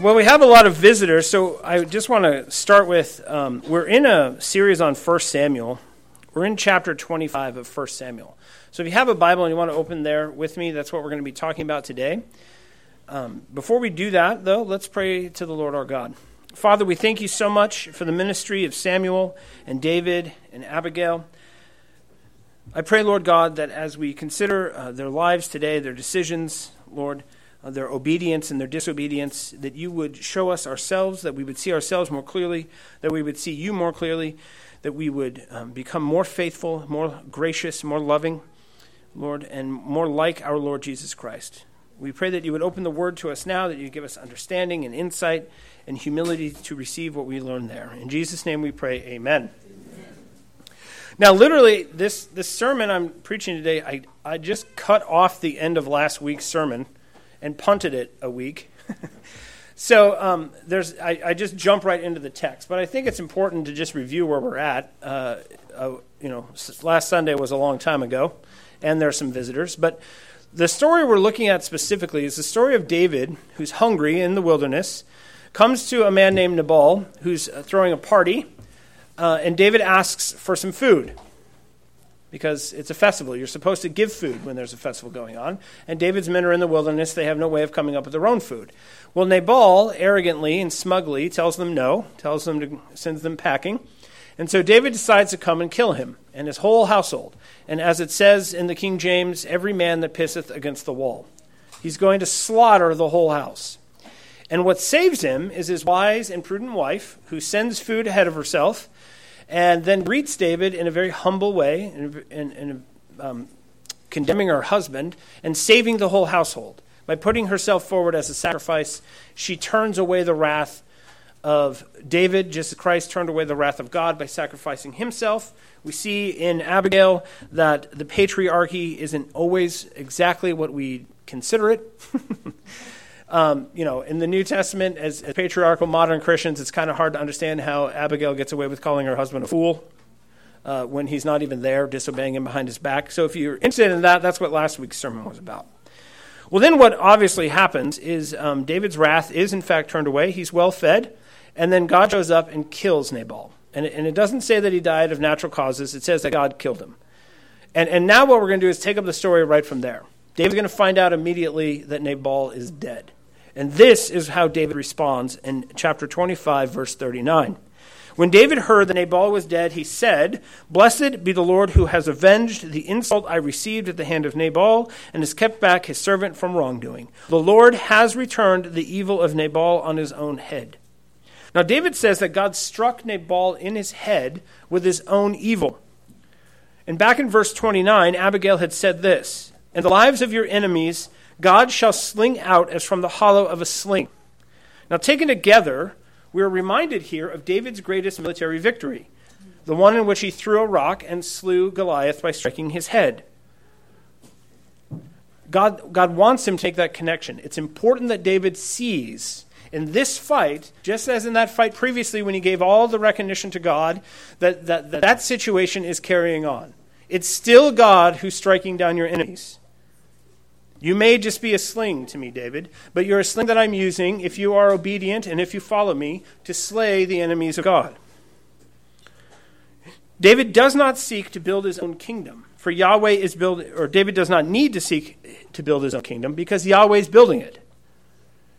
Well, we have a lot of visitors, so I just want to start with um, we're in a series on 1 Samuel. We're in chapter 25 of 1 Samuel. So if you have a Bible and you want to open there with me, that's what we're going to be talking about today. Um, before we do that, though, let's pray to the Lord our God. Father, we thank you so much for the ministry of Samuel and David and Abigail. I pray, Lord God, that as we consider uh, their lives today, their decisions, Lord, uh, their obedience and their disobedience, that you would show us ourselves, that we would see ourselves more clearly, that we would see you more clearly, that we would um, become more faithful, more gracious, more loving, Lord, and more like our Lord Jesus Christ. We pray that you would open the word to us now, that you give us understanding and insight and humility to receive what we learn there. In Jesus' name we pray, amen. Now, literally, this, this sermon I'm preaching today, I, I just cut off the end of last week's sermon and punted it a week. so um, there's, I, I, just jump right into the text. But I think it's important to just review where we're at. Uh, uh, you know, last Sunday was a long time ago, and there are some visitors. But the story we're looking at specifically is the story of David, who's hungry in the wilderness, comes to a man named Nabal, who's uh, throwing a party, uh, and David asks for some food because it's a festival. You're supposed to give food when there's a festival going on. And David's men are in the wilderness. They have no way of coming up with their own food. Well, Nabal arrogantly and smugly tells them no, tells them to sends them packing. And so David decides to come and kill him and his whole household. And as it says in the King James, every man that pisseth against the wall. He's going to slaughter the whole house. And what saves him is his wise and prudent wife, who sends food ahead of herself and then greets David in a very humble way, in, in, in um, condemning her husband and saving the whole household. By putting herself forward as a sacrifice, she turns away the wrath of David, just as Christ turned away the wrath of God by sacrificing himself. We see in Abigail that the patriarchy isn't always exactly what we consider it. Um, you know, in the New Testament, as, as patriarchal modern Christians, it's kind of hard to understand how Abigail gets away with calling her husband a fool uh, when he's not even there, disobeying him behind his back. So if you're interested in that, that's what last week's sermon was about. Well, then what obviously happens is um, David's wrath is in fact turned away. He's well fed, and then God shows up and kills Nabal. And it, and it doesn't say that he died of natural causes, it says that God killed him. And, and now what we're going to do is take up the story right from there. David's going to find out immediately that Nabal is dead. And this is how David responds in chapter 25, verse 39. When David heard that Nabal was dead, he said, Blessed be the Lord who has avenged the insult I received at the hand of Nabal and has kept back his servant from wrongdoing. The Lord has returned the evil of Nabal on his own head. Now, David says that God struck Nabal in his head with his own evil. And back in verse 29, Abigail had said this And the lives of your enemies God shall sling out as from the hollow of a sling. Now, taken together, we are reminded here of David's greatest military victory, the one in which he threw a rock and slew Goliath by striking his head. God, God wants him to take that connection. It's important that David sees in this fight, just as in that fight previously when he gave all the recognition to God, that that, that, that situation is carrying on. It's still God who's striking down your enemies. You may just be a sling to me, David, but you're a sling that I'm using if you are obedient and if you follow me to slay the enemies of God. David does not seek to build his own kingdom, for Yahweh is building, or David does not need to seek to build his own kingdom because Yahweh is building it.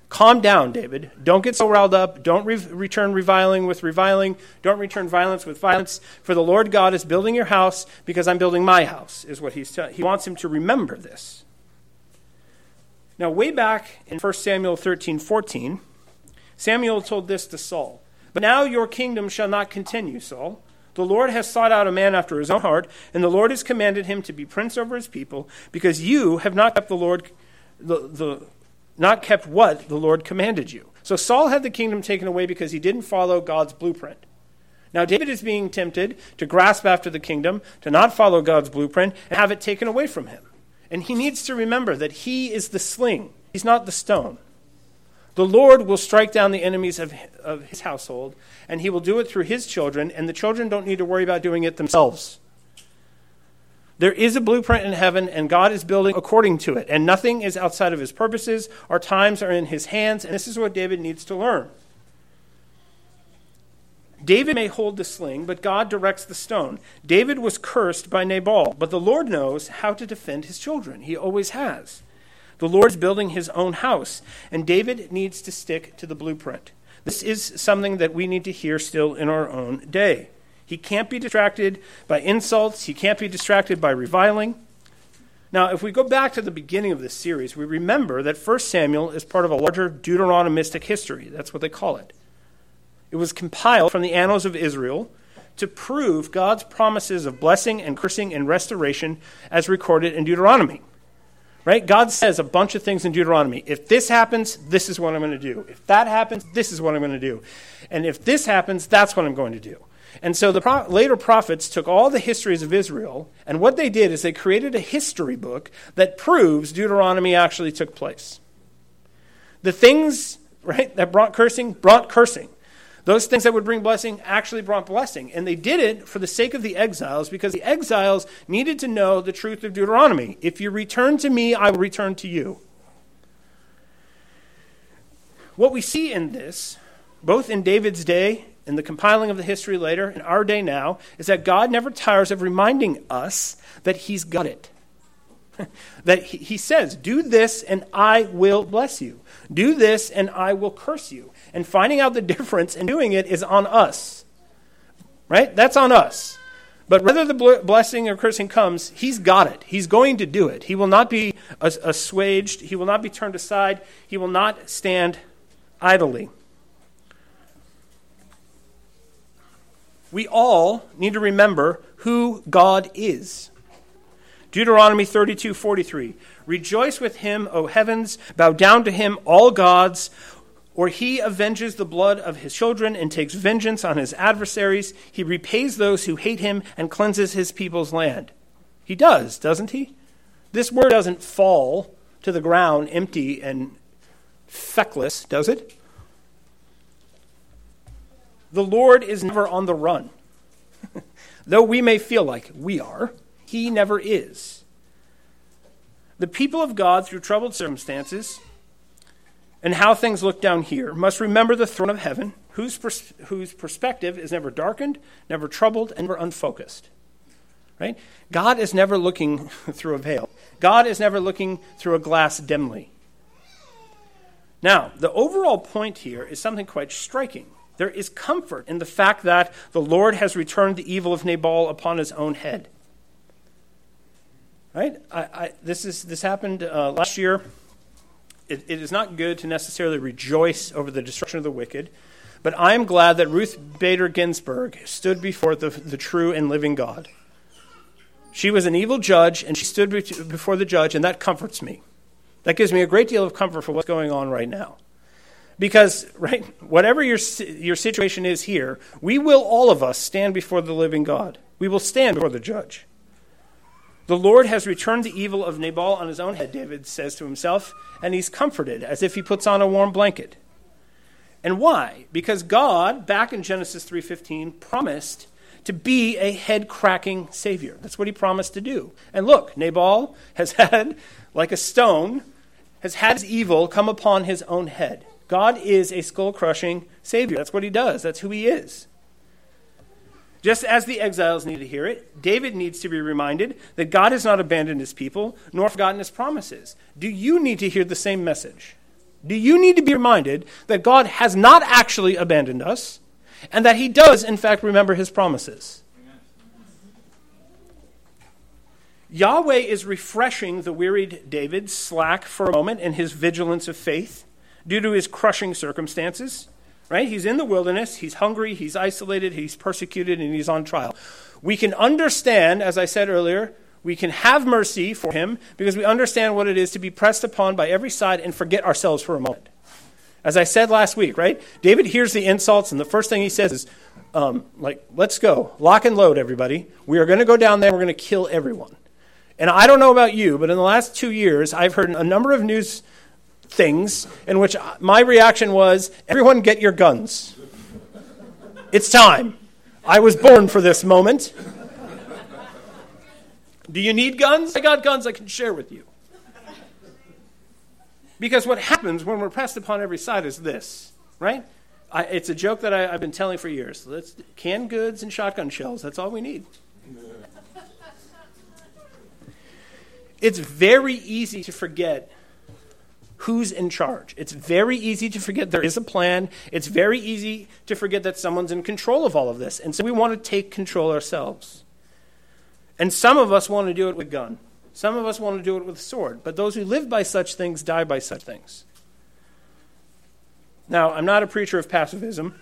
Calm down, David. Don't get so riled up. Don't re- return reviling with reviling. Don't return violence with violence. For the Lord God is building your house because I'm building my house, is what he's telling. He wants him to remember this. Now, way back in 1 Samuel 13 14, Samuel told this to Saul But now your kingdom shall not continue, Saul. The Lord has sought out a man after his own heart, and the Lord has commanded him to be prince over his people, because you have not kept the Lord the, the not kept what the Lord commanded you. So Saul had the kingdom taken away because he didn't follow God's blueprint. Now David is being tempted to grasp after the kingdom, to not follow God's blueprint, and have it taken away from him. And he needs to remember that he is the sling, he's not the stone. The Lord will strike down the enemies of, of his household, and he will do it through his children, and the children don't need to worry about doing it themselves. There is a blueprint in heaven, and God is building according to it, and nothing is outside of his purposes. Our times are in his hands, and this is what David needs to learn. David may hold the sling, but God directs the stone. David was cursed by Nabal, but the Lord knows how to defend his children. He always has. The Lord's building his own house, and David needs to stick to the blueprint. This is something that we need to hear still in our own day. He can't be distracted by insults, he can't be distracted by reviling. Now, if we go back to the beginning of this series, we remember that 1 Samuel is part of a larger Deuteronomistic history. That's what they call it. It was compiled from the annals of Israel to prove God's promises of blessing and cursing and restoration as recorded in Deuteronomy. Right? God says a bunch of things in Deuteronomy. If this happens, this is what I'm going to do. If that happens, this is what I'm going to do. And if this happens, that's what I'm going to do. And so the pro- later prophets took all the histories of Israel, and what they did is they created a history book that proves Deuteronomy actually took place. The things, right, that brought cursing, brought cursing. Those things that would bring blessing actually brought blessing. And they did it for the sake of the exiles because the exiles needed to know the truth of Deuteronomy. If you return to me, I will return to you. What we see in this, both in David's day, in the compiling of the history later, in our day now, is that God never tires of reminding us that He's got it. that He says, Do this and I will bless you. Do this and I will curse you. And finding out the difference and doing it is on us. Right? That's on us. But whether the blessing or cursing comes, he's got it. He's going to do it. He will not be assuaged. He will not be turned aside. He will not stand idly. We all need to remember who God is. Deuteronomy 32 43. Rejoice with him, O heavens, bow down to him, all gods. Or he avenges the blood of his children and takes vengeance on his adversaries. He repays those who hate him and cleanses his people's land. He does, doesn't he? This word doesn't fall to the ground empty and feckless, does it? The Lord is never on the run. Though we may feel like we are, he never is. The people of God, through troubled circumstances, and how things look down here must remember the throne of heaven, whose, pers- whose perspective is never darkened, never troubled, and never unfocused. Right? God is never looking through a veil. God is never looking through a glass dimly. Now, the overall point here is something quite striking. There is comfort in the fact that the Lord has returned the evil of Nabal upon his own head. Right? I, I, this, is, this happened uh, last year it, it is not good to necessarily rejoice over the destruction of the wicked, but I am glad that Ruth Bader Ginsburg stood before the, the true and living God. She was an evil judge, and she stood before the judge, and that comforts me. That gives me a great deal of comfort for what's going on right now. Because, right, whatever your, your situation is here, we will all of us stand before the living God. We will stand before the judge. The Lord has returned the evil of Nabal on his own head, David says to himself, and he's comforted as if he puts on a warm blanket. And why? Because God, back in Genesis 3:15, promised to be a head-cracking savior. That's what he promised to do. And look, Nabal has had like a stone has had his evil come upon his own head. God is a skull-crushing savior. That's what he does. That's who he is. Just as the exiles need to hear it, David needs to be reminded that God has not abandoned his people nor forgotten his promises. Do you need to hear the same message? Do you need to be reminded that God has not actually abandoned us and that he does, in fact, remember his promises? Yahweh is refreshing the wearied David slack for a moment in his vigilance of faith due to his crushing circumstances right? He's in the wilderness, he's hungry, he's isolated, he's persecuted, and he's on trial. We can understand, as I said earlier, we can have mercy for him because we understand what it is to be pressed upon by every side and forget ourselves for a moment. As I said last week, right? David hears the insults, and the first thing he says is, um, like, let's go. Lock and load, everybody. We are going to go down there, we're going to kill everyone. And I don't know about you, but in the last two years, I've heard a number of news things in which my reaction was everyone get your guns. It's time. I was born for this moment. Do you need guns? I got guns I can share with you. Because what happens when we're pressed upon every side is this, right? I, it's a joke that I, have been telling for years. Let's canned goods and shotgun shells. That's all we need. it's very easy to forget who's in charge. It's very easy to forget there is a plan. It's very easy to forget that someone's in control of all of this. And so we want to take control ourselves. And some of us want to do it with gun. Some of us want to do it with a sword. But those who live by such things die by such things. Now, I'm not a preacher of pacifism,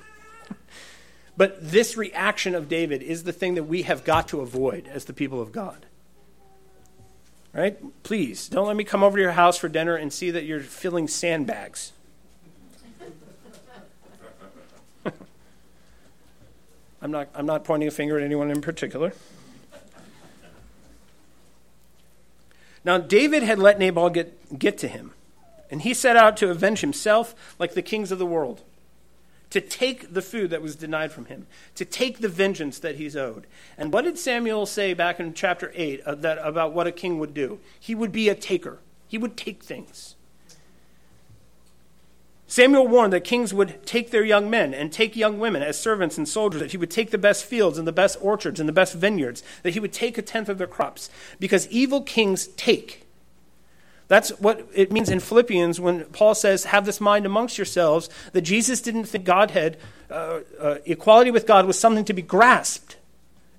but this reaction of David is the thing that we have got to avoid as the people of God. Right? Please, don't let me come over to your house for dinner and see that you're filling sandbags. I'm not, I'm not pointing a finger at anyone in particular. Now, David had let Nabal get, get to him, and he set out to avenge himself like the kings of the world, to take the food that was denied from him, to take the vengeance that he's owed. And what did Samuel say back in chapter 8 uh, that, about what a king would do? He would be a taker, he would take things. Samuel warned that kings would take their young men and take young women as servants and soldiers, that he would take the best fields and the best orchards and the best vineyards, that he would take a tenth of their crops, because evil kings take. That's what it means in Philippians when Paul says, Have this mind amongst yourselves, that Jesus didn't think Godhead, uh, uh, equality with God was something to be grasped.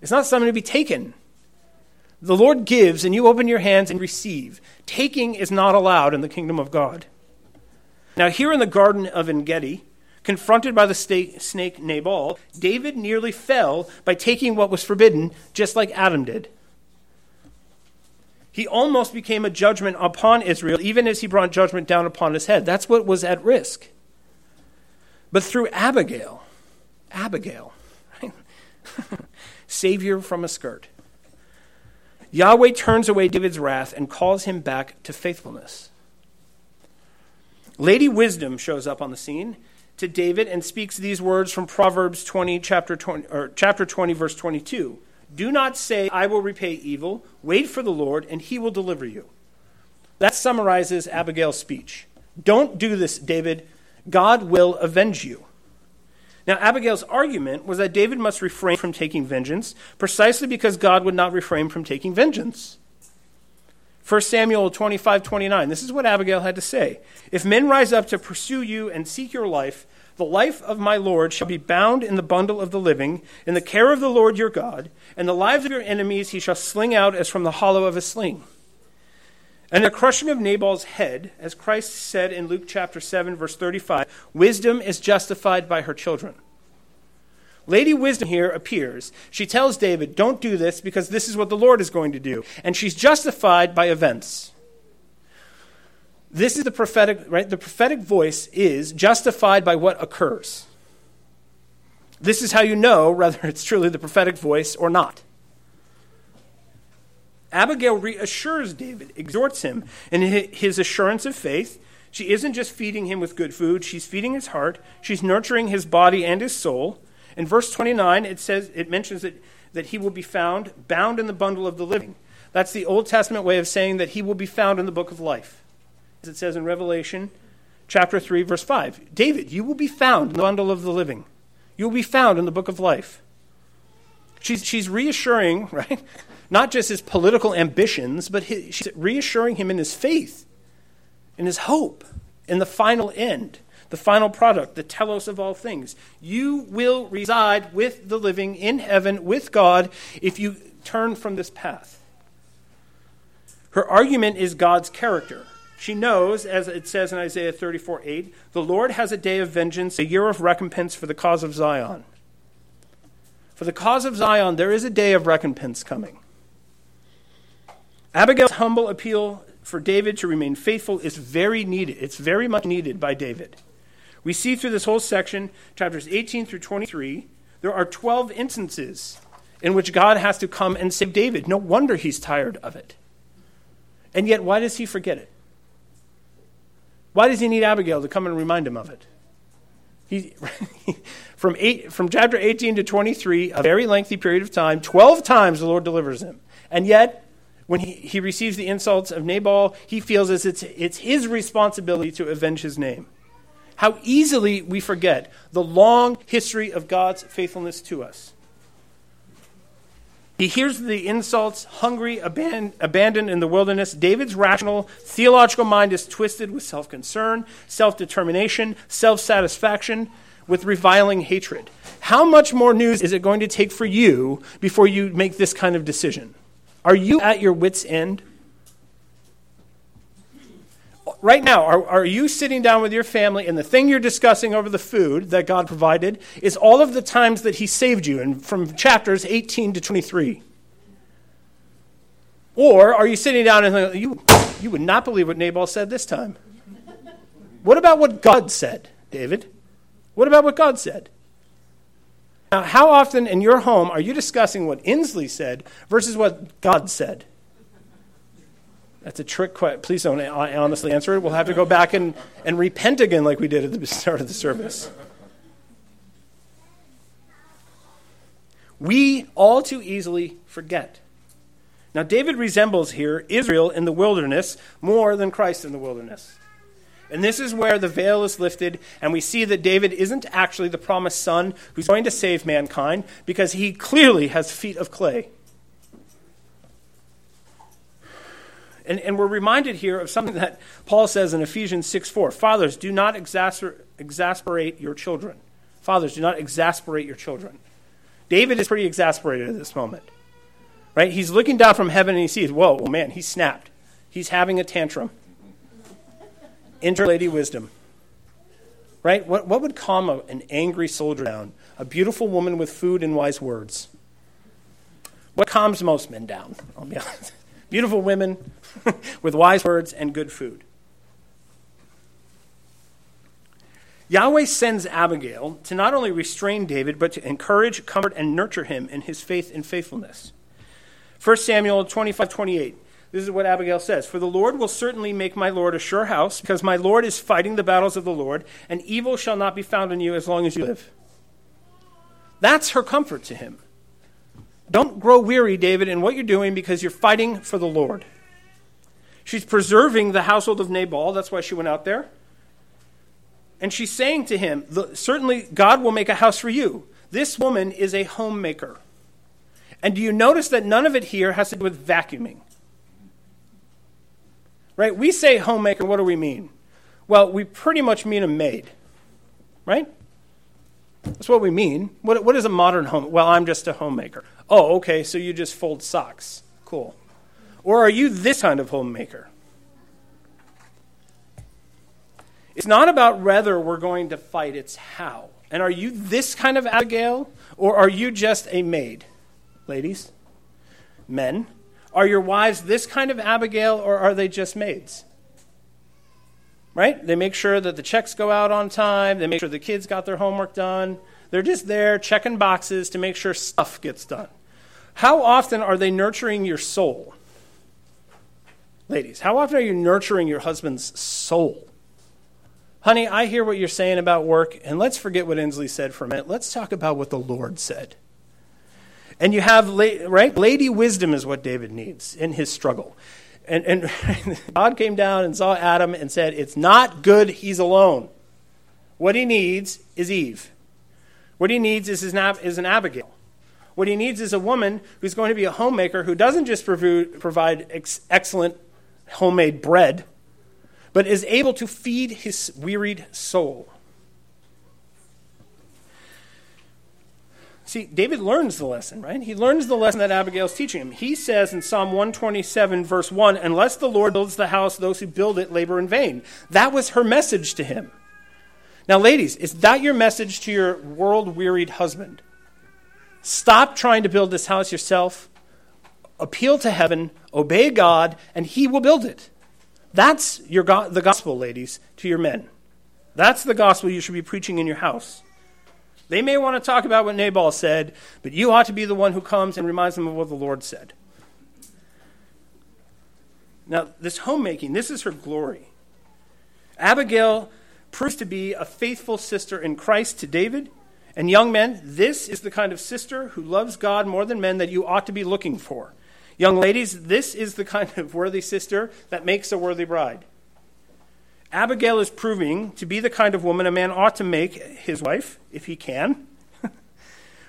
It's not something to be taken. The Lord gives, and you open your hands and receive. Taking is not allowed in the kingdom of God. Now, here in the Garden of En Gedi, confronted by the snake Nabal, David nearly fell by taking what was forbidden, just like Adam did. He almost became a judgment upon Israel, even as he brought judgment down upon his head. That's what was at risk. But through Abigail, Abigail, right? Savior from a skirt, Yahweh turns away David's wrath and calls him back to faithfulness. Lady Wisdom shows up on the scene to David and speaks these words from Proverbs 20, chapter 20, or chapter 20, verse 22. Do not say, I will repay evil. Wait for the Lord, and he will deliver you. That summarizes Abigail's speech. Don't do this, David. God will avenge you. Now, Abigail's argument was that David must refrain from taking vengeance precisely because God would not refrain from taking vengeance. 1 Samuel 25, 29. This is what Abigail had to say. If men rise up to pursue you and seek your life, the life of my Lord shall be bound in the bundle of the living, in the care of the Lord your God, and the lives of your enemies he shall sling out as from the hollow of a sling. And the crushing of Nabal's head, as Christ said in Luke chapter 7, verse 35, wisdom is justified by her children. Lady Wisdom here appears. She tells David, Don't do this because this is what the Lord is going to do. And she's justified by events. This is the prophetic, right? The prophetic voice is justified by what occurs. This is how you know whether it's truly the prophetic voice or not. Abigail reassures David, exhorts him in his assurance of faith. She isn't just feeding him with good food, she's feeding his heart, she's nurturing his body and his soul. In verse 29, it says it mentions that, that he will be found bound in the bundle of the living. That's the Old Testament way of saying that he will be found in the book of life. As it says in Revelation chapter 3, verse 5. David, you will be found in the bundle of the living. You will be found in the book of life. She's, she's reassuring, right? Not just his political ambitions, but his, she's reassuring him in his faith, in his hope, in the final end the final product, the telos of all things. You will reside with the living in heaven with God if you turn from this path. Her argument is God's character. She knows, as it says in Isaiah 34 8, the Lord has a day of vengeance, a year of recompense for the cause of Zion. For the cause of Zion, there is a day of recompense coming. Abigail's humble appeal for David to remain faithful is very needed. It's very much needed by David. We see through this whole section, chapters 18 through 23, there are 12 instances in which God has to come and save David. No wonder he's tired of it. And yet, why does he forget it? Why does he need Abigail to come and remind him of it? He, from, eight, from chapter 18 to 23, a very lengthy period of time, 12 times the Lord delivers him. And yet, when he, he receives the insults of Nabal, he feels as it's, it's his responsibility to avenge his name. How easily we forget the long history of God's faithfulness to us. He hears the insults, hungry, aban- abandoned in the wilderness. David's rational, theological mind is twisted with self concern, self determination, self satisfaction, with reviling hatred. How much more news is it going to take for you before you make this kind of decision? Are you at your wits' end? Right now, are, are you sitting down with your family and the thing you're discussing over the food that God provided is all of the times that He saved you and from chapters 18 to 23? Or are you sitting down and you, you would not believe what Nabal said this time? What about what God said, David? What about what God said? Now, how often in your home are you discussing what Inslee said versus what God said? That's a trick question. Please don't honestly answer it. We'll have to go back and, and repent again like we did at the start of the service. We all too easily forget. Now, David resembles here Israel in the wilderness more than Christ in the wilderness. And this is where the veil is lifted, and we see that David isn't actually the promised son who's going to save mankind because he clearly has feet of clay. And, and we're reminded here of something that Paul says in Ephesians 6 4. Fathers, do not exasper- exasperate your children. Fathers, do not exasperate your children. David is pretty exasperated at this moment. Right? He's looking down from heaven and he sees, whoa, well, man, he snapped. He's having a tantrum. Enter Lady Wisdom. Right? What, what would calm a, an angry soldier down? A beautiful woman with food and wise words. What calms most men down? I'll be honest. Beautiful women with wise words and good food. Yahweh sends Abigail to not only restrain David, but to encourage, comfort, and nurture him in his faith and faithfulness. 1 Samuel 25 28. This is what Abigail says For the Lord will certainly make my Lord a sure house, because my Lord is fighting the battles of the Lord, and evil shall not be found in you as long as you live. That's her comfort to him. Don't grow weary, David, in what you're doing because you're fighting for the Lord. She's preserving the household of Nabal. That's why she went out there. And she's saying to him, Certainly, God will make a house for you. This woman is a homemaker. And do you notice that none of it here has to do with vacuuming? Right? We say homemaker, what do we mean? Well, we pretty much mean a maid. Right? That's what we mean. What, what is a modern home? Well, I'm just a homemaker. Oh, okay, so you just fold socks. Cool. Or are you this kind of homemaker? It's not about whether we're going to fight, it's how. And are you this kind of Abigail, or are you just a maid? Ladies, men, are your wives this kind of Abigail, or are they just maids? Right? They make sure that the checks go out on time, they make sure the kids got their homework done. They're just there checking boxes to make sure stuff gets done. How often are they nurturing your soul? Ladies, how often are you nurturing your husband's soul? Honey, I hear what you're saying about work, and let's forget what Inslee said for a minute. Let's talk about what the Lord said. And you have, right? Lady wisdom is what David needs in his struggle. And, and God came down and saw Adam and said, It's not good he's alone. What he needs is Eve. What he needs is, his, is an Abigail. What he needs is a woman who's going to be a homemaker who doesn't just provide ex- excellent homemade bread, but is able to feed his wearied soul. See, David learns the lesson, right? He learns the lesson that Abigail's teaching him. He says in Psalm 127, verse 1, Unless the Lord builds the house, those who build it labor in vain. That was her message to him. Now, ladies, is that your message to your world wearied husband? Stop trying to build this house yourself. Appeal to heaven, obey God, and He will build it. That's your go- the gospel, ladies, to your men. That's the gospel you should be preaching in your house. They may want to talk about what Nabal said, but you ought to be the one who comes and reminds them of what the Lord said. Now, this homemaking, this is her glory. Abigail proves to be a faithful sister in Christ to David and young men, this is the kind of sister who loves God more than men that you ought to be looking for. Young ladies, this is the kind of worthy sister that makes a worthy bride. Abigail is proving to be the kind of woman a man ought to make his wife, if he can.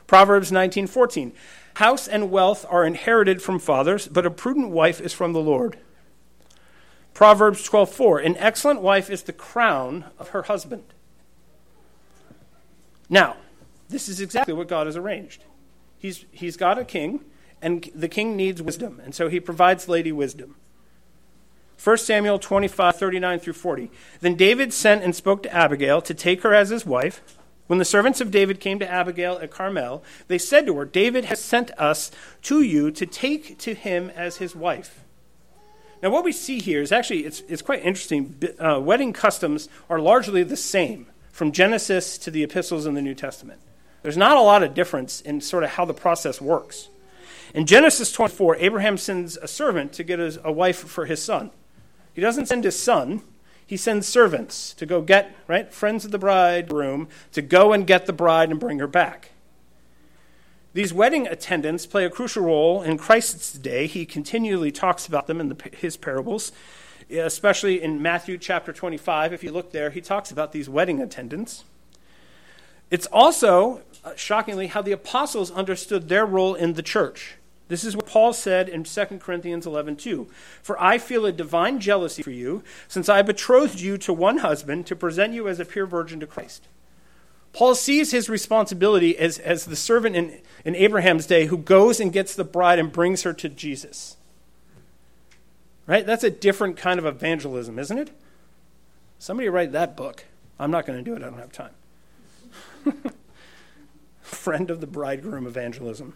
Proverbs 19:14. House and wealth are inherited from fathers, but a prudent wife is from the Lord. Proverbs 12:4. An excellent wife is the crown of her husband. Now, this is exactly what God has arranged. He's, he's got a king, and the king needs wisdom, and so he provides lady wisdom. 1 Samuel 25, 39 through 40. Then David sent and spoke to Abigail to take her as his wife. When the servants of David came to Abigail at Carmel, they said to her, David has sent us to you to take to him as his wife. Now, what we see here is actually, it's, it's quite interesting. Uh, wedding customs are largely the same from Genesis to the epistles in the New Testament. There's not a lot of difference in sort of how the process works. In Genesis 24, Abraham sends a servant to get a wife for his son. He doesn't send his son, he sends servants to go get, right, friends of the bridegroom, to go and get the bride and bring her back. These wedding attendants play a crucial role in Christ's day. He continually talks about them in the, his parables, especially in Matthew chapter 25. If you look there, he talks about these wedding attendants. It's also, uh, shockingly, how the apostles understood their role in the church. This is what Paul said in 2 Corinthians 11:2. For I feel a divine jealousy for you, since I betrothed you to one husband to present you as a pure virgin to Christ. Paul sees his responsibility as, as the servant in, in Abraham's day who goes and gets the bride and brings her to Jesus. Right? That's a different kind of evangelism, isn't it? Somebody write that book. I'm not going to do it, I don't have time. Friend of the bridegroom evangelism.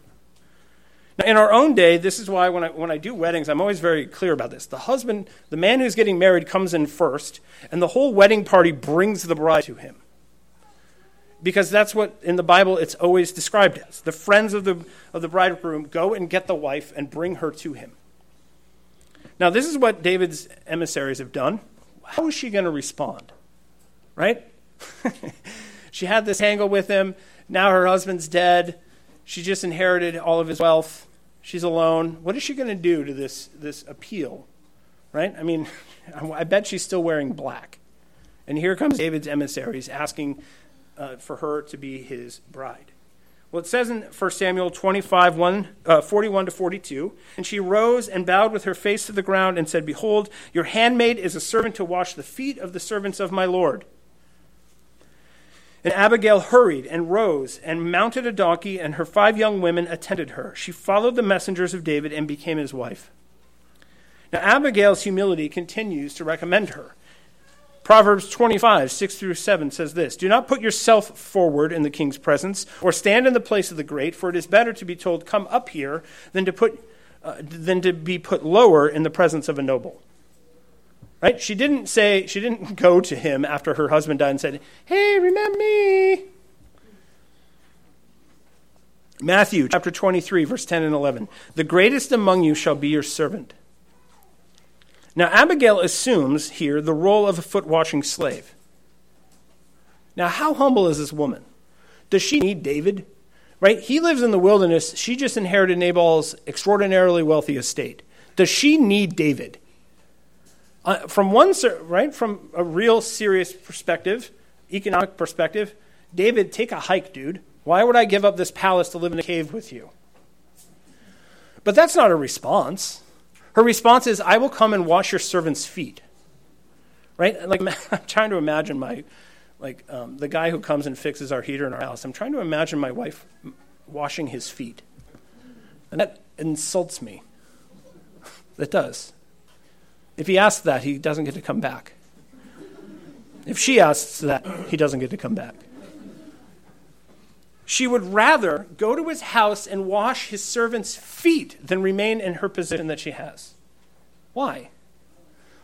Now, in our own day, this is why when I, when I do weddings, I'm always very clear about this. The husband, the man who's getting married, comes in first, and the whole wedding party brings the bride to him. Because that's what in the Bible it's always described as. The friends of the, of the bridegroom go and get the wife and bring her to him. Now, this is what David's emissaries have done. How is she going to respond? Right? she had this tangle with him. Now her husband's dead. She just inherited all of his wealth. She's alone. What is she going to do to this, this appeal? Right? I mean, I bet she's still wearing black. And here comes David's emissaries asking uh, for her to be his bride. Well, it says in 1 Samuel 25, 1, uh, 41 to 42, and she rose and bowed with her face to the ground and said, Behold, your handmaid is a servant to wash the feet of the servants of my Lord. And Abigail hurried and rose and mounted a donkey, and her five young women attended her. She followed the messengers of David and became his wife. Now, Abigail's humility continues to recommend her. Proverbs 25, 6 through 7 says this Do not put yourself forward in the king's presence, or stand in the place of the great, for it is better to be told, Come up here, than to, put, uh, than to be put lower in the presence of a noble. Right? She didn't say, she didn't go to him after her husband died and said, Hey, remember me. Matthew chapter 23, verse 10 and 11. The greatest among you shall be your servant. Now, Abigail assumes here the role of a foot washing slave. Now, how humble is this woman? Does she need David? Right? He lives in the wilderness. She just inherited Nabal's extraordinarily wealthy estate. Does she need David? Uh, from one right from a real serious perspective, economic perspective, David, take a hike, dude. Why would I give up this palace to live in a cave with you? But that's not a response. Her response is, I will come and wash your servant's feet. Right? Like I'm trying to imagine my like um, the guy who comes and fixes our heater in our house. I'm trying to imagine my wife washing his feet. And that insults me. That does. If he asks that, he doesn't get to come back. If she asks that, he doesn't get to come back. She would rather go to his house and wash his servant's feet than remain in her position that she has. Why?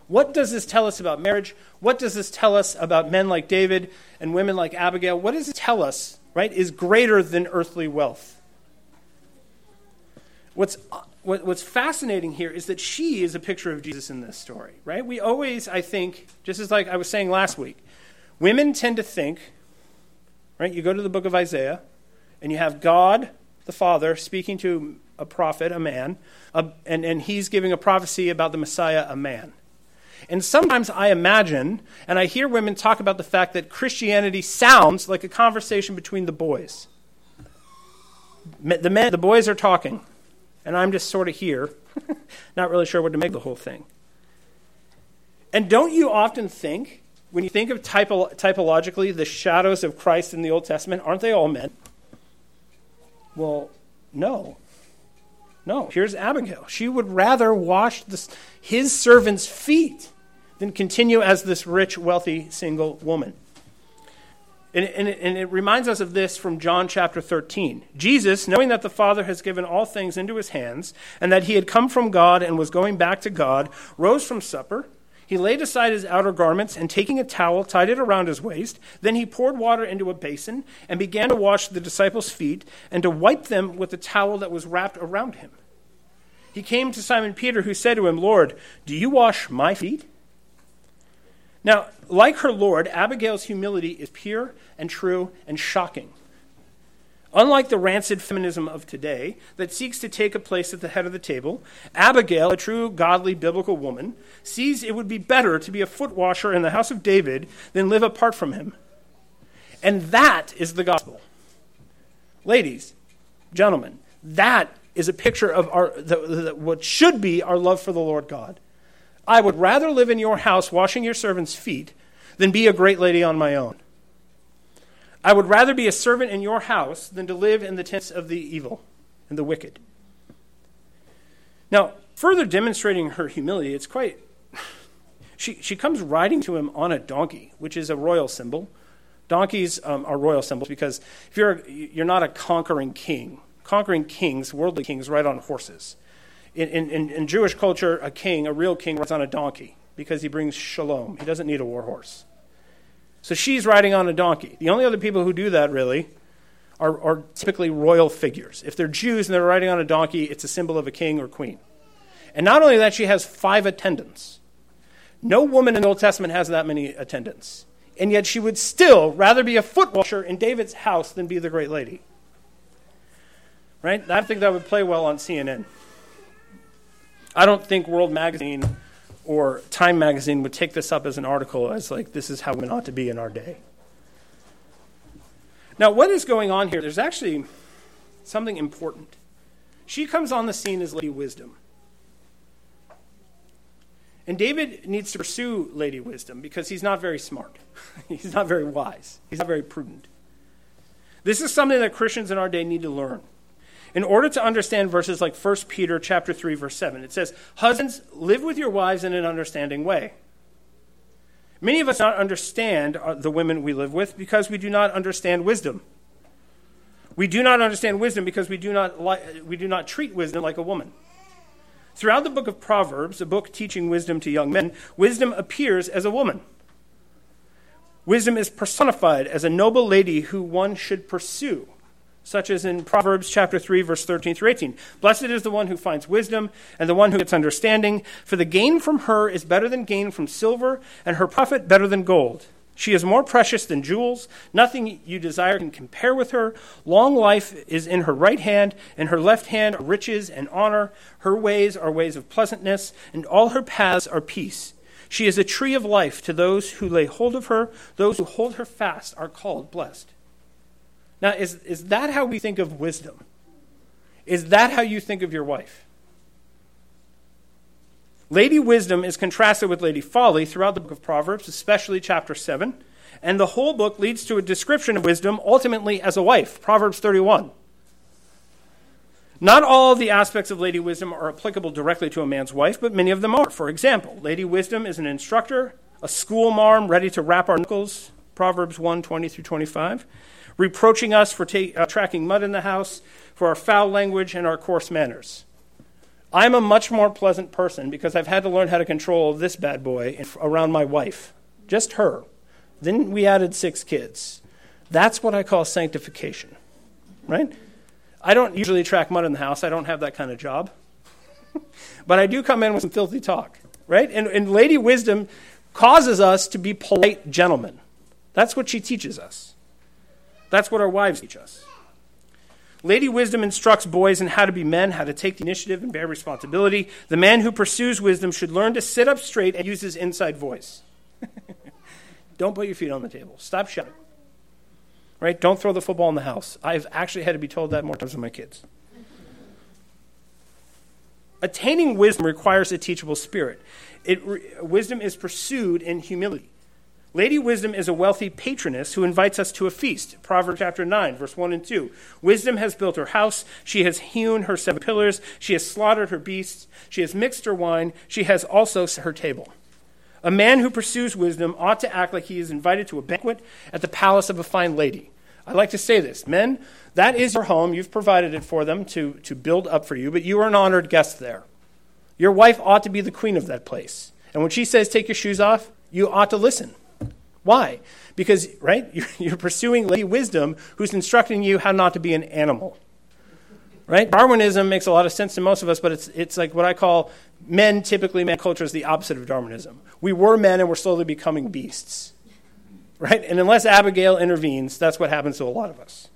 What does this tell us about marriage? What does this tell us about men like David and women like Abigail? What does it tell us, right, is greater than earthly wealth? What's what, what's fascinating here is that she is a picture of Jesus in this story, right? We always, I think, just as like I was saying last week, women tend to think, right? You go to the book of Isaiah, and you have God the Father speaking to a prophet, a man, a, and, and he's giving a prophecy about the Messiah, a man. And sometimes I imagine, and I hear women talk about the fact that Christianity sounds like a conversation between the boys. The, men, the boys are talking, and I'm just sort of here, not really sure what to make of the whole thing. And don't you often think, when you think of typo, typologically the shadows of Christ in the Old Testament, aren't they all men? Well, no. No. Here's Abigail. She would rather wash this, his servants' feet than continue as this rich, wealthy, single woman. And, and, and, it reminds us of this from John chapter 13. Jesus, knowing that the Father has given all things into his hands, and that he had come from God and was going back to God, rose from supper. He laid aside his outer garments, and taking a towel, tied it around his waist. Then he poured water into a basin, and began to wash the disciples' feet, and to wipe them with the towel that was wrapped around him. He came to Simon Peter, who said to him, Lord, do you wash my feet? Now, like her Lord, Abigail's humility is pure and true and shocking. Unlike the rancid feminism of today that seeks to take a place at the head of the table, Abigail, a true godly biblical woman, sees it would be better to be a foot washer in the house of David than live apart from him. And that is the gospel. Ladies, gentlemen, that is a picture of our, the, the, what should be our love for the Lord God. I would rather live in your house washing your servants' feet than be a great lady on my own. I would rather be a servant in your house than to live in the tents of the evil and the wicked. Now, further demonstrating her humility, it's quite. She, she comes riding to him on a donkey, which is a royal symbol. Donkeys um, are royal symbols because if you're, you're not a conquering king, conquering kings, worldly kings, ride on horses. In, in, in Jewish culture, a king, a real king, rides on a donkey because he brings shalom. He doesn't need a war horse. So she's riding on a donkey. The only other people who do that, really, are, are typically royal figures. If they're Jews and they're riding on a donkey, it's a symbol of a king or queen. And not only that, she has five attendants. No woman in the Old Testament has that many attendants. And yet she would still rather be a foot washer in David's house than be the great lady. Right? I think that would play well on CNN. I don't think World Magazine or Time Magazine would take this up as an article as like, this is how women ought to be in our day. Now, what is going on here? There's actually something important. She comes on the scene as Lady Wisdom. And David needs to pursue Lady Wisdom because he's not very smart. he's not very wise. He's not very prudent. This is something that Christians in our day need to learn in order to understand verses like 1 Peter chapter 3 verse 7. It says, "Husbands, live with your wives in an understanding way." Many of us do not understand uh, the women we live with because we do not understand wisdom. We do not understand wisdom because we do not li- we do not treat wisdom like a woman. Throughout the book of Proverbs, a book teaching wisdom to young men, wisdom appears as a woman. Wisdom is personified as a noble lady who one should pursue such as in Proverbs chapter 3 verse 13 through 18. Blessed is the one who finds wisdom and the one who gets understanding, for the gain from her is better than gain from silver, and her profit better than gold. She is more precious than jewels. Nothing you desire can compare with her. Long life is in her right hand, and her left hand are riches and honor. Her ways are ways of pleasantness, and all her paths are peace. She is a tree of life to those who lay hold of her. Those who hold her fast are called blessed. Now, is, is that how we think of wisdom? Is that how you think of your wife? Lady Wisdom is contrasted with Lady Folly throughout the book of Proverbs, especially chapter 7. And the whole book leads to a description of wisdom ultimately as a wife, Proverbs 31. Not all the aspects of Lady Wisdom are applicable directly to a man's wife, but many of them are. For example, Lady Wisdom is an instructor, a school marm ready to wrap our knuckles, Proverbs 1 20 through 25 reproaching us for ta- uh, tracking mud in the house, for our foul language, and our coarse manners. I'm a much more pleasant person because I've had to learn how to control this bad boy in, around my wife, just her. Then we added six kids. That's what I call sanctification, right? I don't usually track mud in the house. I don't have that kind of job. but I do come in with some filthy talk, right? And, and Lady Wisdom causes us to be polite gentlemen. That's what she teaches us. That's what our wives teach us. Lady Wisdom instructs boys in how to be men, how to take the initiative and bear responsibility. The man who pursues wisdom should learn to sit up straight and use his inside voice. Don't put your feet on the table. Stop shouting. Right? Don't throw the football in the house. I've actually had to be told that more times than my kids. Attaining wisdom requires a teachable spirit. It, wisdom is pursued in humility. Lady Wisdom is a wealthy patroness who invites us to a feast. Proverbs chapter 9, verse 1 and 2. Wisdom has built her house. She has hewn her seven pillars. She has slaughtered her beasts. She has mixed her wine. She has also her table. A man who pursues wisdom ought to act like he is invited to a banquet at the palace of a fine lady. I like to say this men, that is your home. You've provided it for them to, to build up for you, but you are an honored guest there. Your wife ought to be the queen of that place. And when she says, take your shoes off, you ought to listen. Why? Because, right, you're, pursuing lady wisdom who's instructing you how not to be an animal. Right? Darwinism makes a lot of sense to most of us, but it's, it's like what I call men, typically, man culture is the opposite of Darwinism. We were men and we're slowly becoming beasts. Right? And unless Abigail intervenes, that's what happens to a lot of us.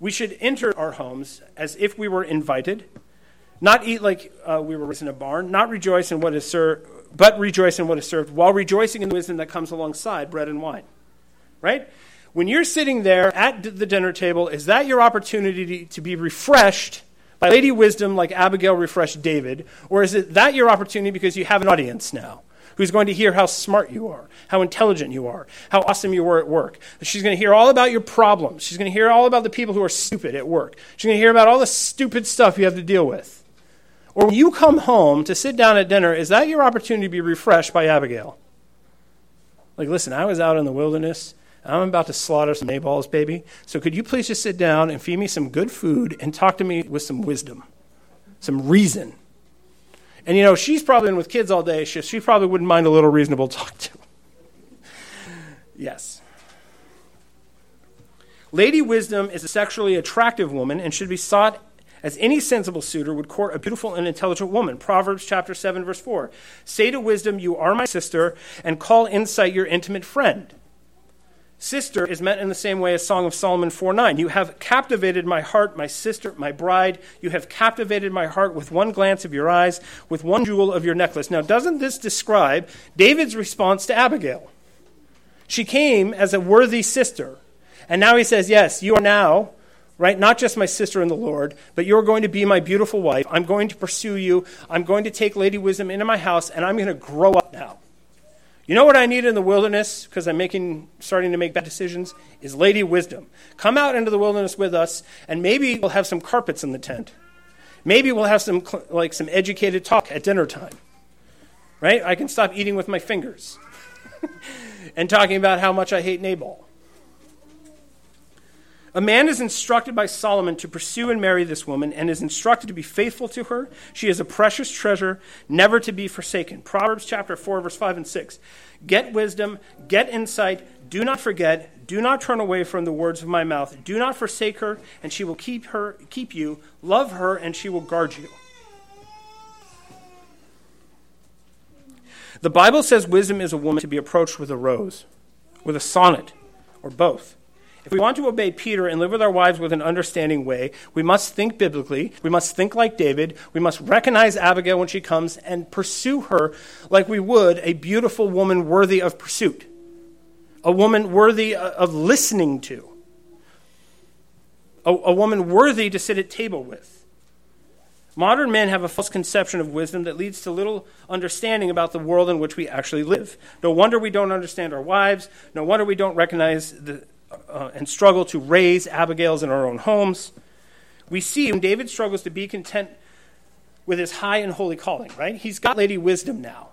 We should enter our homes as if we were invited, not eat like uh, we were raised in a barn, not rejoice in what is served but rejoice in what is served, while rejoicing in the wisdom that comes alongside bread and wine. Right? When you're sitting there at the dinner table, is that your opportunity to be refreshed by Lady Wisdom like Abigail refreshed David? Or is it that your opportunity because you have an audience now? Who's going to hear how smart you are, how intelligent you are, how awesome you were at work. She's going to hear all about your problems. She's going to hear all about the people who are stupid at work. She's going to hear about all the stupid stuff you have to deal with. Or when you come home to sit down at dinner, is that your opportunity to be refreshed by Abigail? Like, listen, I was out in the wilderness. I'm about to slaughter some Nabals, baby. So could you please just sit down and feed me some good food and talk to me with some wisdom, some reason? And you know, she's probably been with kids all day. She, she probably wouldn't mind a little reasonable talk to. yes. Lady Wisdom is a sexually attractive woman and should be sought as any sensible suitor would court a beautiful and intelligent woman. Proverbs chapter 7 verse 4. Say to wisdom, you are my sister, and call insight your intimate friend. Sister is meant in the same way as Song of Solomon 4 9. You have captivated my heart, my sister, my bride. You have captivated my heart with one glance of your eyes, with one jewel of your necklace. Now, doesn't this describe David's response to Abigail? She came as a worthy sister. And now he says, Yes, you are now right? Not just my sister in the Lord, but you're going to be my beautiful wife. I'm going to pursue you. I'm going to take Lady Wisdom into my house, and I'm going to grow up now. You know what I need in the wilderness because I'm making, starting to make bad decisions? Is Lady Wisdom. Come out into the wilderness with us, and maybe we'll have some carpets in the tent. Maybe we'll have some like some educated talk at dinner time. Right? I can stop eating with my fingers and talking about how much I hate Nabal. A man is instructed by Solomon to pursue and marry this woman and is instructed to be faithful to her. She is a precious treasure, never to be forsaken. Proverbs chapter 4, verse 5 and 6. Get wisdom, get insight, do not forget, do not turn away from the words of my mouth. Do not forsake her, and she will keep her keep you. Love her, and she will guard you. The Bible says wisdom is a woman to be approached with a rose, with a sonnet, or both. If we want to obey Peter and live with our wives with an understanding way, we must think biblically. We must think like David. We must recognize Abigail when she comes and pursue her like we would a beautiful woman worthy of pursuit, a woman worthy of listening to, a, a woman worthy to sit at table with. Modern men have a false conception of wisdom that leads to little understanding about the world in which we actually live. No wonder we don't understand our wives. No wonder we don't recognize the, uh, and struggle to raise Abigails in our own homes. We see when David struggles to be content with his high and holy calling, right? He's got Lady Wisdom now.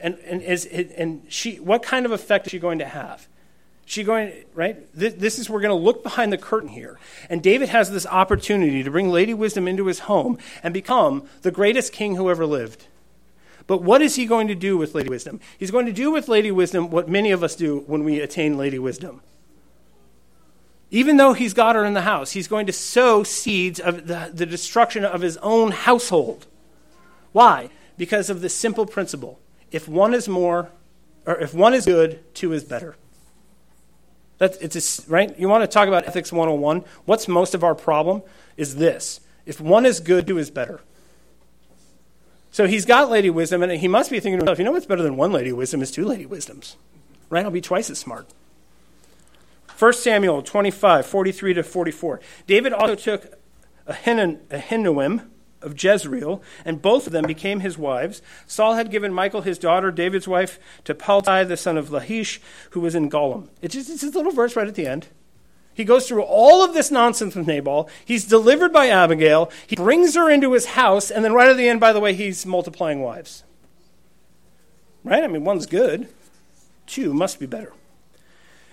And, and, is, and she, what kind of effect is she going to have? She going, right? This, this is, we're going to look behind the curtain here. And David has this opportunity to bring Lady Wisdom into his home and become the greatest king who ever lived. But what is he going to do with Lady Wisdom? He's going to do with Lady Wisdom what many of us do when we attain Lady Wisdom. Even though he's got her in the house, he's going to sow seeds of the, the destruction of his own household. Why? Because of the simple principle if one is more, or if one is good, two is better. That's, it's a, right? You want to talk about ethics 101? What's most of our problem is this. If one is good, two is better. So he's got lady wisdom, and he must be thinking to himself, you know what's better than one lady wisdom is two lady wisdoms. Right? I'll be twice as smart. 1 Samuel 25, 43 to 44. David also took Ahinoam of Jezreel, and both of them became his wives. Saul had given Michal his daughter, David's wife, to Palti, the son of Lachish, who was in Gallim. It's just it's a little verse right at the end. He goes through all of this nonsense with Nabal. He's delivered by Abigail. He brings her into his house, and then right at the end, by the way, he's multiplying wives. Right? I mean, one's good, two must be better.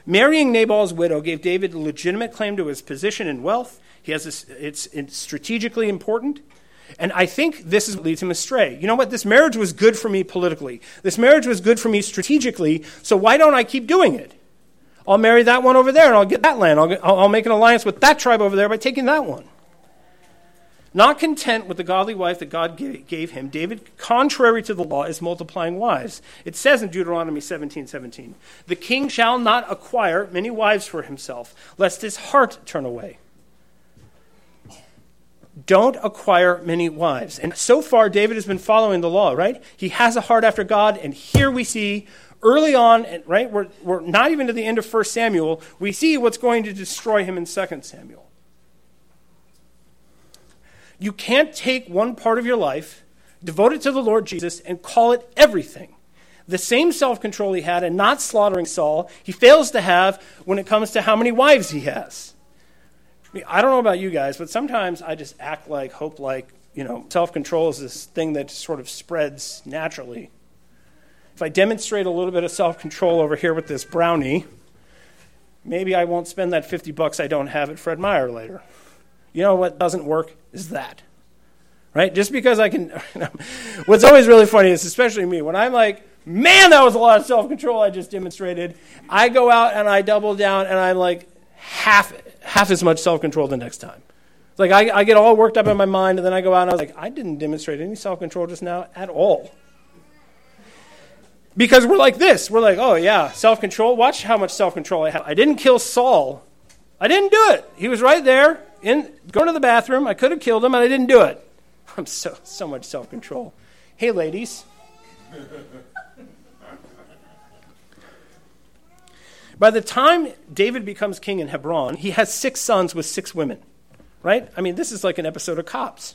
Marrying Nabal's widow gave David a legitimate claim to his position and wealth. He has it's, it's strategically important. And I think this is leads him astray. You know what? This marriage was good for me politically. This marriage was good for me strategically, so why don't I keep doing it? I'll marry that one over there and I'll get that land. I'll, get, I'll, I'll make an alliance with that tribe over there by taking that one. Not content with the godly wife that God gave him, David, contrary to the law, is multiplying wives. It says in Deuteronomy 17 17, The king shall not acquire many wives for himself, lest his heart turn away. Don't acquire many wives. And so far, David has been following the law, right? He has a heart after God, and here we see early on, right? We're, we're not even to the end of 1 Samuel, we see what's going to destroy him in 2 Samuel. You can't take one part of your life, devote it to the Lord Jesus, and call it everything. The same self control he had in not slaughtering Saul, he fails to have when it comes to how many wives he has. I don't know about you guys, but sometimes I just act like, hope like, you know, self control is this thing that sort of spreads naturally. If I demonstrate a little bit of self control over here with this brownie, maybe I won't spend that 50 bucks I don't have at Fred Meyer later. You know what doesn't work is that. Right? Just because I can. what's always really funny is, especially me, when I'm like, man, that was a lot of self control I just demonstrated, I go out and I double down and I'm like half, half as much self control the next time. It's like I, I get all worked up in my mind and then I go out and I was like, I didn't demonstrate any self control just now at all. Because we're like this. We're like, oh, yeah, self control. Watch how much self control I have. I didn't kill Saul. I didn't do it. He was right there in going to the bathroom. I could have killed him, and I didn't do it. I'm so so much self control. Hey, ladies. By the time David becomes king in Hebron, he has six sons with six women. Right? I mean, this is like an episode of Cops.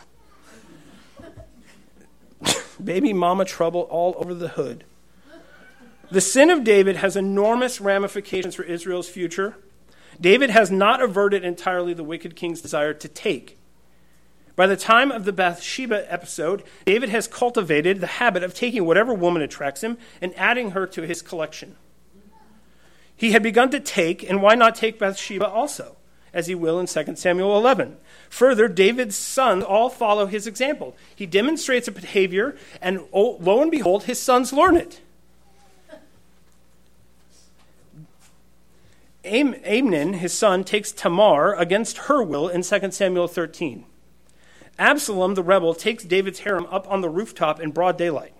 Baby mama trouble all over the hood. The sin of David has enormous ramifications for Israel's future David has not averted entirely the wicked king's desire to take. By the time of the Bathsheba episode, David has cultivated the habit of taking whatever woman attracts him and adding her to his collection. He had begun to take, and why not take Bathsheba also, as he will in 2 Samuel 11? Further, David's sons all follow his example. He demonstrates a behavior, and oh, lo and behold, his sons learn it. Am- Amnon, his son, takes Tamar against her will in 2 Samuel 13. Absalom, the rebel, takes David's harem up on the rooftop in broad daylight.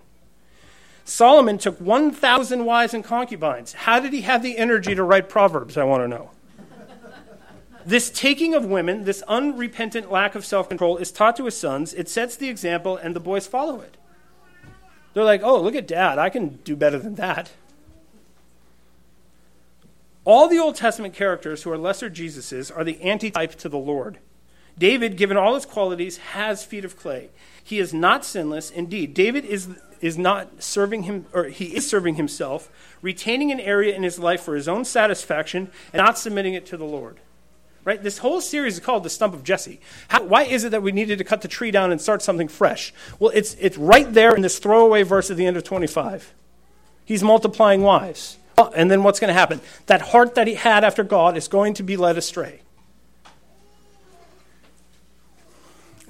Solomon took 1,000 wives and concubines. How did he have the energy to write Proverbs? I want to know. this taking of women, this unrepentant lack of self control, is taught to his sons. It sets the example, and the boys follow it. They're like, oh, look at dad. I can do better than that. All the Old Testament characters who are lesser Jesuses are the antitype to the Lord. David, given all his qualities, has feet of clay. He is not sinless. Indeed, David is, is not serving him, or he is serving himself, retaining an area in his life for his own satisfaction and not submitting it to the Lord. Right? This whole series is called the Stump of Jesse. How, why is it that we needed to cut the tree down and start something fresh? Well, it's, it's right there in this throwaway verse at the end of 25. He's multiplying wives. Oh, and then what's going to happen? That heart that he had after God is going to be led astray.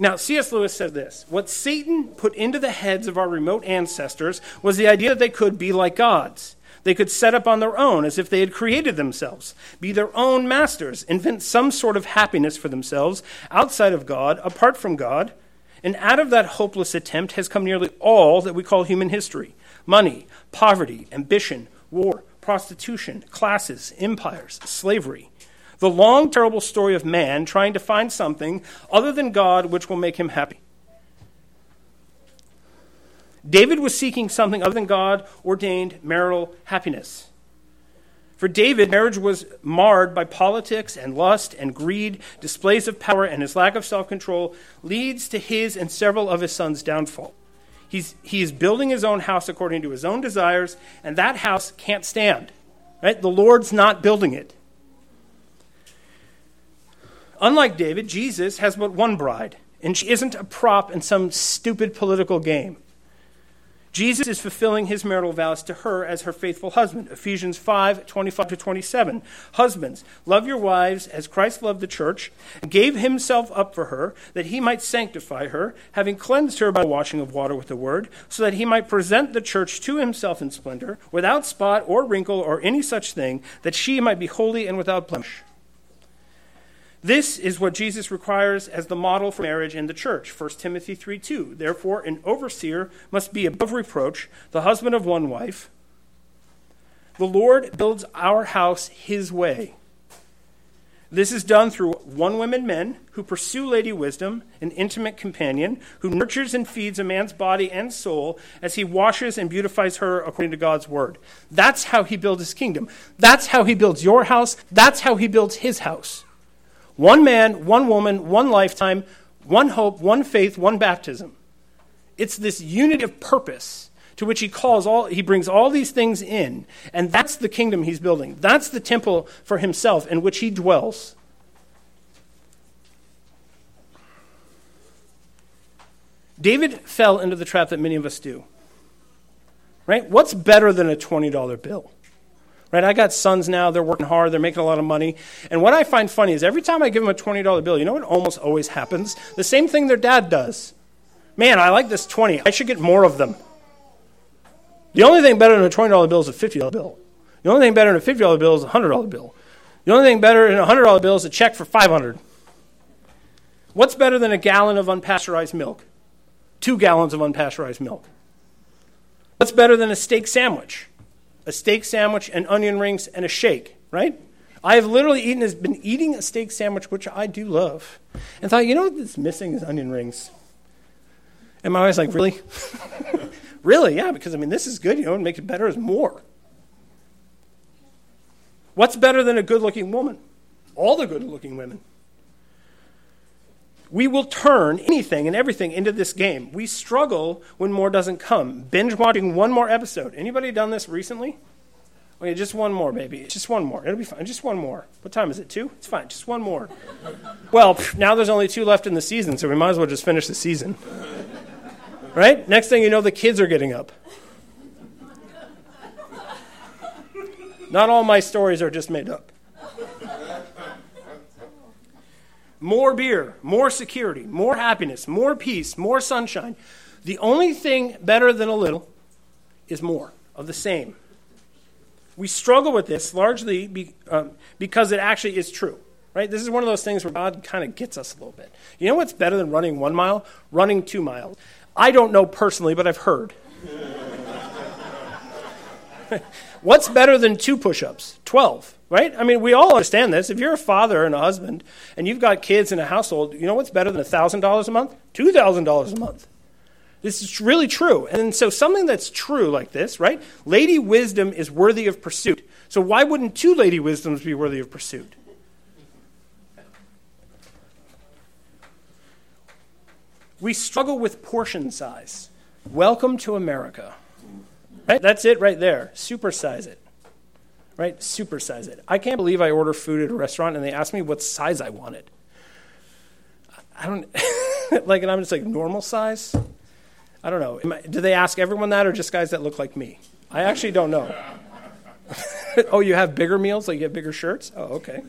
Now, C.S. Lewis said this What Satan put into the heads of our remote ancestors was the idea that they could be like gods. They could set up on their own as if they had created themselves, be their own masters, invent some sort of happiness for themselves outside of God, apart from God. And out of that hopeless attempt has come nearly all that we call human history money, poverty, ambition, war, prostitution, classes, empires, slavery. The long, terrible story of man trying to find something other than God which will make him happy. David was seeking something other than God ordained marital happiness. For David, marriage was marred by politics and lust and greed, displays of power, and his lack of self control leads to his and several of his sons' downfall. He's, he is building his own house according to his own desires, and that house can't stand. Right? The Lord's not building it. Unlike David, Jesus has but one bride, and she isn't a prop in some stupid political game. Jesus is fulfilling his marital vows to her as her faithful husband. Ephesians 5 25 to 27. Husbands, love your wives as Christ loved the church and gave himself up for her, that he might sanctify her, having cleansed her by washing of water with the word, so that he might present the church to himself in splendor, without spot or wrinkle or any such thing, that she might be holy and without blemish. This is what Jesus requires as the model for marriage in the church. 1 Timothy 3 2. Therefore, an overseer must be above reproach, the husband of one wife. The Lord builds our house his way. This is done through one woman men who pursue Lady Wisdom, an intimate companion, who nurtures and feeds a man's body and soul as he washes and beautifies her according to God's word. That's how he builds his kingdom. That's how he builds your house. That's how he builds his house. One man, one woman, one lifetime, one hope, one faith, one baptism. It's this unity of purpose to which he calls all he brings all these things in and that's the kingdom he's building. That's the temple for himself in which he dwells. David fell into the trap that many of us do. Right? What's better than a $20 bill Right? I got sons now, they're working hard, they're making a lot of money. And what I find funny is every time I give them a $20 bill, you know what almost always happens? The same thing their dad does. Man, I like this 20. I should get more of them. The only thing better than a $20 bill is a $50 bill. The only thing better than a $50 bill is a $100 bill. The only thing better than a $100 bill is a check for 500 What's better than a gallon of unpasteurized milk? Two gallons of unpasteurized milk. What's better than a steak sandwich? A steak sandwich, and onion rings, and a shake, right? I have literally eaten, has been eating a steak sandwich, which I do love, and thought, you know what's missing is onion rings. And my wife's like, really? really? Yeah, because I mean, this is good, you know, and make it better is more. What's better than a good looking woman? All the good looking women. We will turn anything and everything into this game. We struggle when more doesn't come. Binge watching one more episode. Anybody done this recently? Okay, just one more, baby. Just one more. It'll be fine. Just one more. What time is it? Two? It's fine. Just one more. well, now there's only two left in the season, so we might as well just finish the season. Right? Next thing you know, the kids are getting up. Not all my stories are just made up. More beer, more security, more happiness, more peace, more sunshine. The only thing better than a little is more of the same. We struggle with this largely be, um, because it actually is true. Right? This is one of those things where God kind of gets us a little bit. You know what's better than running one mile? Running two miles. I don't know personally, but I've heard. what's better than two push ups? 12 right? I mean, we all understand this. If you're a father and a husband and you've got kids in a household, you know what's better than $1,000 a month? $2,000 a month. This is really true. And so, something that's true like this, right? Lady wisdom is worthy of pursuit. So, why wouldn't two lady wisdoms be worthy of pursuit? We struggle with portion size. Welcome to America. Right? That's it right there. Supersize it right? Supersize it. I can't believe I order food at a restaurant and they ask me what size I wanted. I don't like, and I'm just like normal size. I don't know. I, do they ask everyone that, or just guys that look like me? I actually don't know. oh, you have bigger meals, like you get bigger shirts. Oh, okay.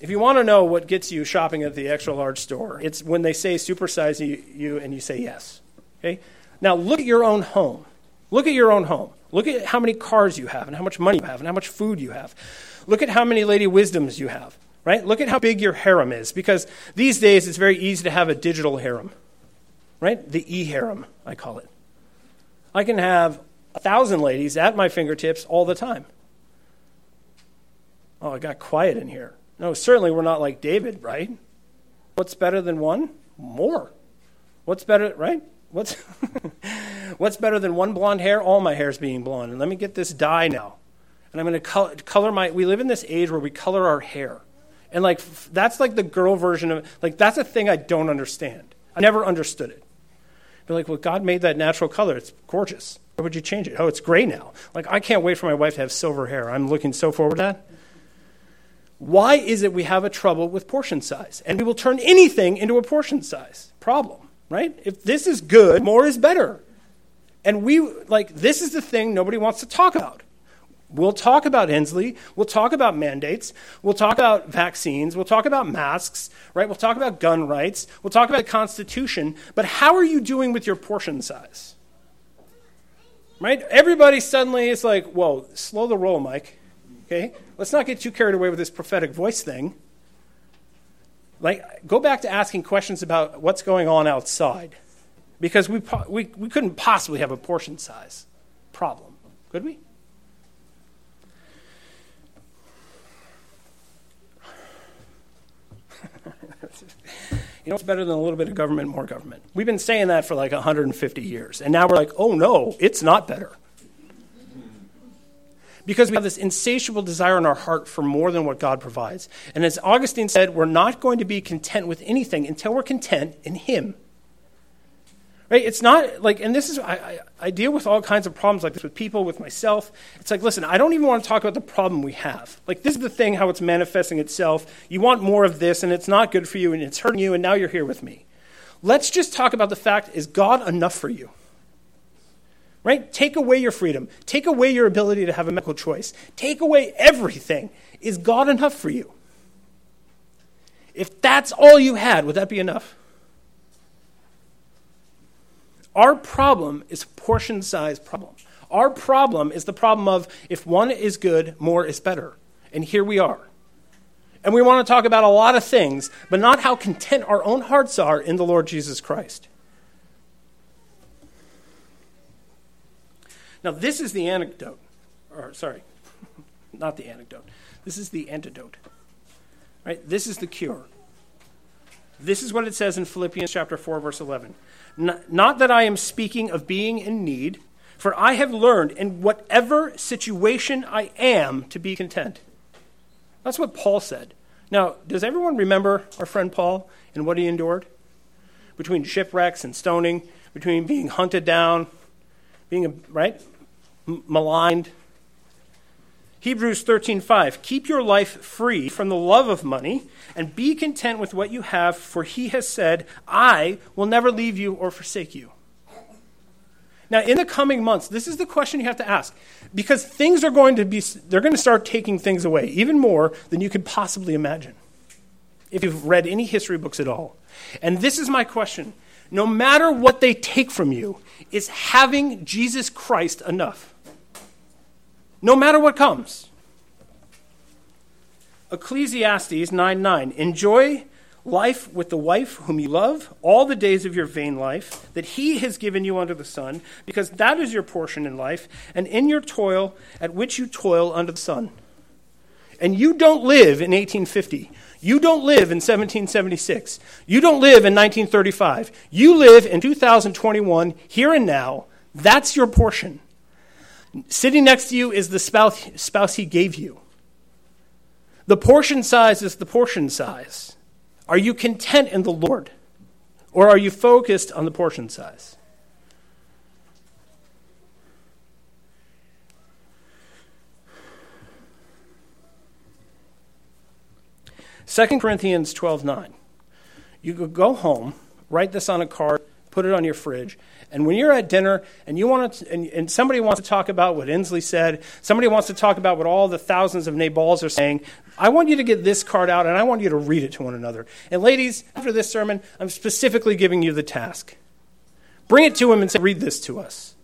If you want to know what gets you shopping at the extra large store, it's when they say supersize you, you and you say yes. Okay. Now look at your own home. Look at your own home. Look at how many cars you have and how much money you have and how much food you have. Look at how many lady wisdoms you have, right? Look at how big your harem is because these days it's very easy to have a digital harem, right? The e harem, I call it. I can have a thousand ladies at my fingertips all the time. Oh, it got quiet in here. No, certainly we're not like David, right? What's better than one? More. What's better, right? What's, what's better than one blonde hair? All my hair's being blonde. And let me get this dye now. And I'm going to color, color my. We live in this age where we color our hair. And like, that's like the girl version of, like, that's a thing I don't understand. I never understood it. Be like, well, God made that natural color. It's gorgeous. Why would you change it? Oh, it's gray now. Like, I can't wait for my wife to have silver hair. I'm looking so forward to that. Why is it we have a trouble with portion size? And we will turn anything into a portion size problem, right? If this is good, more is better. And we, like, this is the thing nobody wants to talk about. We'll talk about Inslee. We'll talk about mandates. We'll talk about vaccines. We'll talk about masks, right? We'll talk about gun rights. We'll talk about the Constitution. But how are you doing with your portion size? Right? Everybody suddenly is like, whoa, slow the roll, Mike. Okay? Let's not get too carried away with this prophetic voice thing. Like, go back to asking questions about what's going on outside. Because we, we, we couldn't possibly have a portion size problem, could we? you know what's better than a little bit of government, more government? We've been saying that for like 150 years. And now we're like, oh no, it's not better because we have this insatiable desire in our heart for more than what God provides. And as Augustine said, we're not going to be content with anything until we're content in Him. Right? It's not like, and this is, I, I, I, deal with all kinds of problems like this with people, with myself. It's like, listen, I don't even want to talk about the problem we have. Like, this is the thing, how it's manifesting itself. You want more of this, and it's not good for you, and it's hurting you, and now you're here with me. Let's just talk about the fact is God enough for you? Right? Take away your freedom. Take away your ability to have a medical choice. Take away everything. Is God enough for you? If that's all you had, would that be enough? Our problem is portion size problem. Our problem is the problem of if one is good, more is better. And here we are. And we want to talk about a lot of things, but not how content our own hearts are in the Lord Jesus Christ. Now, this is the anecdote, or sorry, not the anecdote. This is the antidote. Right? This is the cure. This is what it says in Philippians chapter 4 verse 11. Not that I am speaking of being in need, for I have learned in whatever situation I am to be content. That's what Paul said. Now, does everyone remember our friend Paul and what he endured? Between shipwrecks and stoning, between being hunted down, being a, right? Maligned. Hebrews 13:5 Keep your life free from the love of money and be content with what you have for he has said, I will never leave you or forsake you. Now, in the coming months, this is the question you have to ask because things are going to be, they're going to start taking things away, even more than you could possibly imagine if you've read any history books at all. And this is my question no matter what they take from you, is having Jesus Christ enough? No matter what comes. Ecclesiastes 9 9. Enjoy life with the wife whom you love all the days of your vain life that he has given you under the sun, because that is your portion in life, and in your toil at which you toil under the sun. And you don't live in 1850. You don't live in 1776. You don't live in 1935. You live in 2021, here and now. That's your portion. Sitting next to you is the spouse, spouse he gave you. The portion size is the portion size. Are you content in the Lord? Or are you focused on the portion size? 2 Corinthians 12 9. You could go home, write this on a card, put it on your fridge, and when you're at dinner and you want to, and, and, somebody wants to talk about what Inslee said, somebody wants to talk about what all the thousands of Nabals are saying, I want you to get this card out and I want you to read it to one another. And ladies, after this sermon, I'm specifically giving you the task. Bring it to him and say, read this to us.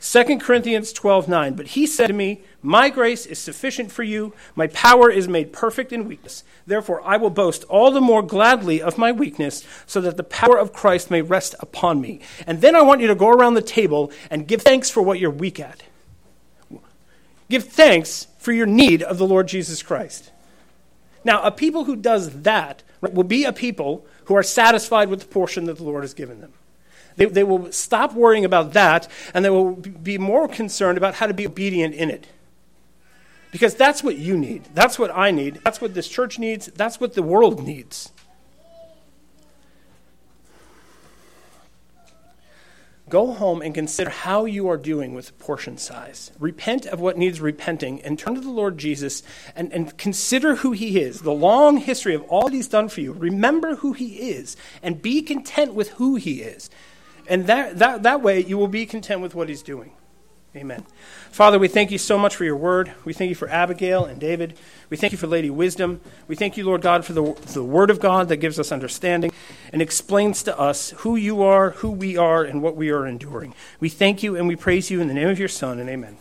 2 Corinthians 12 9. But he said to me, My grace is sufficient for you. My power is made perfect in weakness. Therefore, I will boast all the more gladly of my weakness, so that the power of Christ may rest upon me. And then I want you to go around the table and give thanks for what you're weak at. Give thanks for your need of the Lord Jesus Christ. Now, a people who does that will be a people who are satisfied with the portion that the Lord has given them. They, they will stop worrying about that and they will be more concerned about how to be obedient in it. Because that's what you need. That's what I need. That's what this church needs. That's what the world needs. Go home and consider how you are doing with portion size. Repent of what needs repenting and turn to the Lord Jesus and, and consider who He is, the long history of all He's done for you. Remember who He is and be content with who He is. And that, that, that way, you will be content with what he's doing. Amen. Father, we thank you so much for your word. We thank you for Abigail and David. We thank you for Lady Wisdom. We thank you, Lord God, for the, the word of God that gives us understanding and explains to us who you are, who we are, and what we are enduring. We thank you and we praise you in the name of your Son, and amen.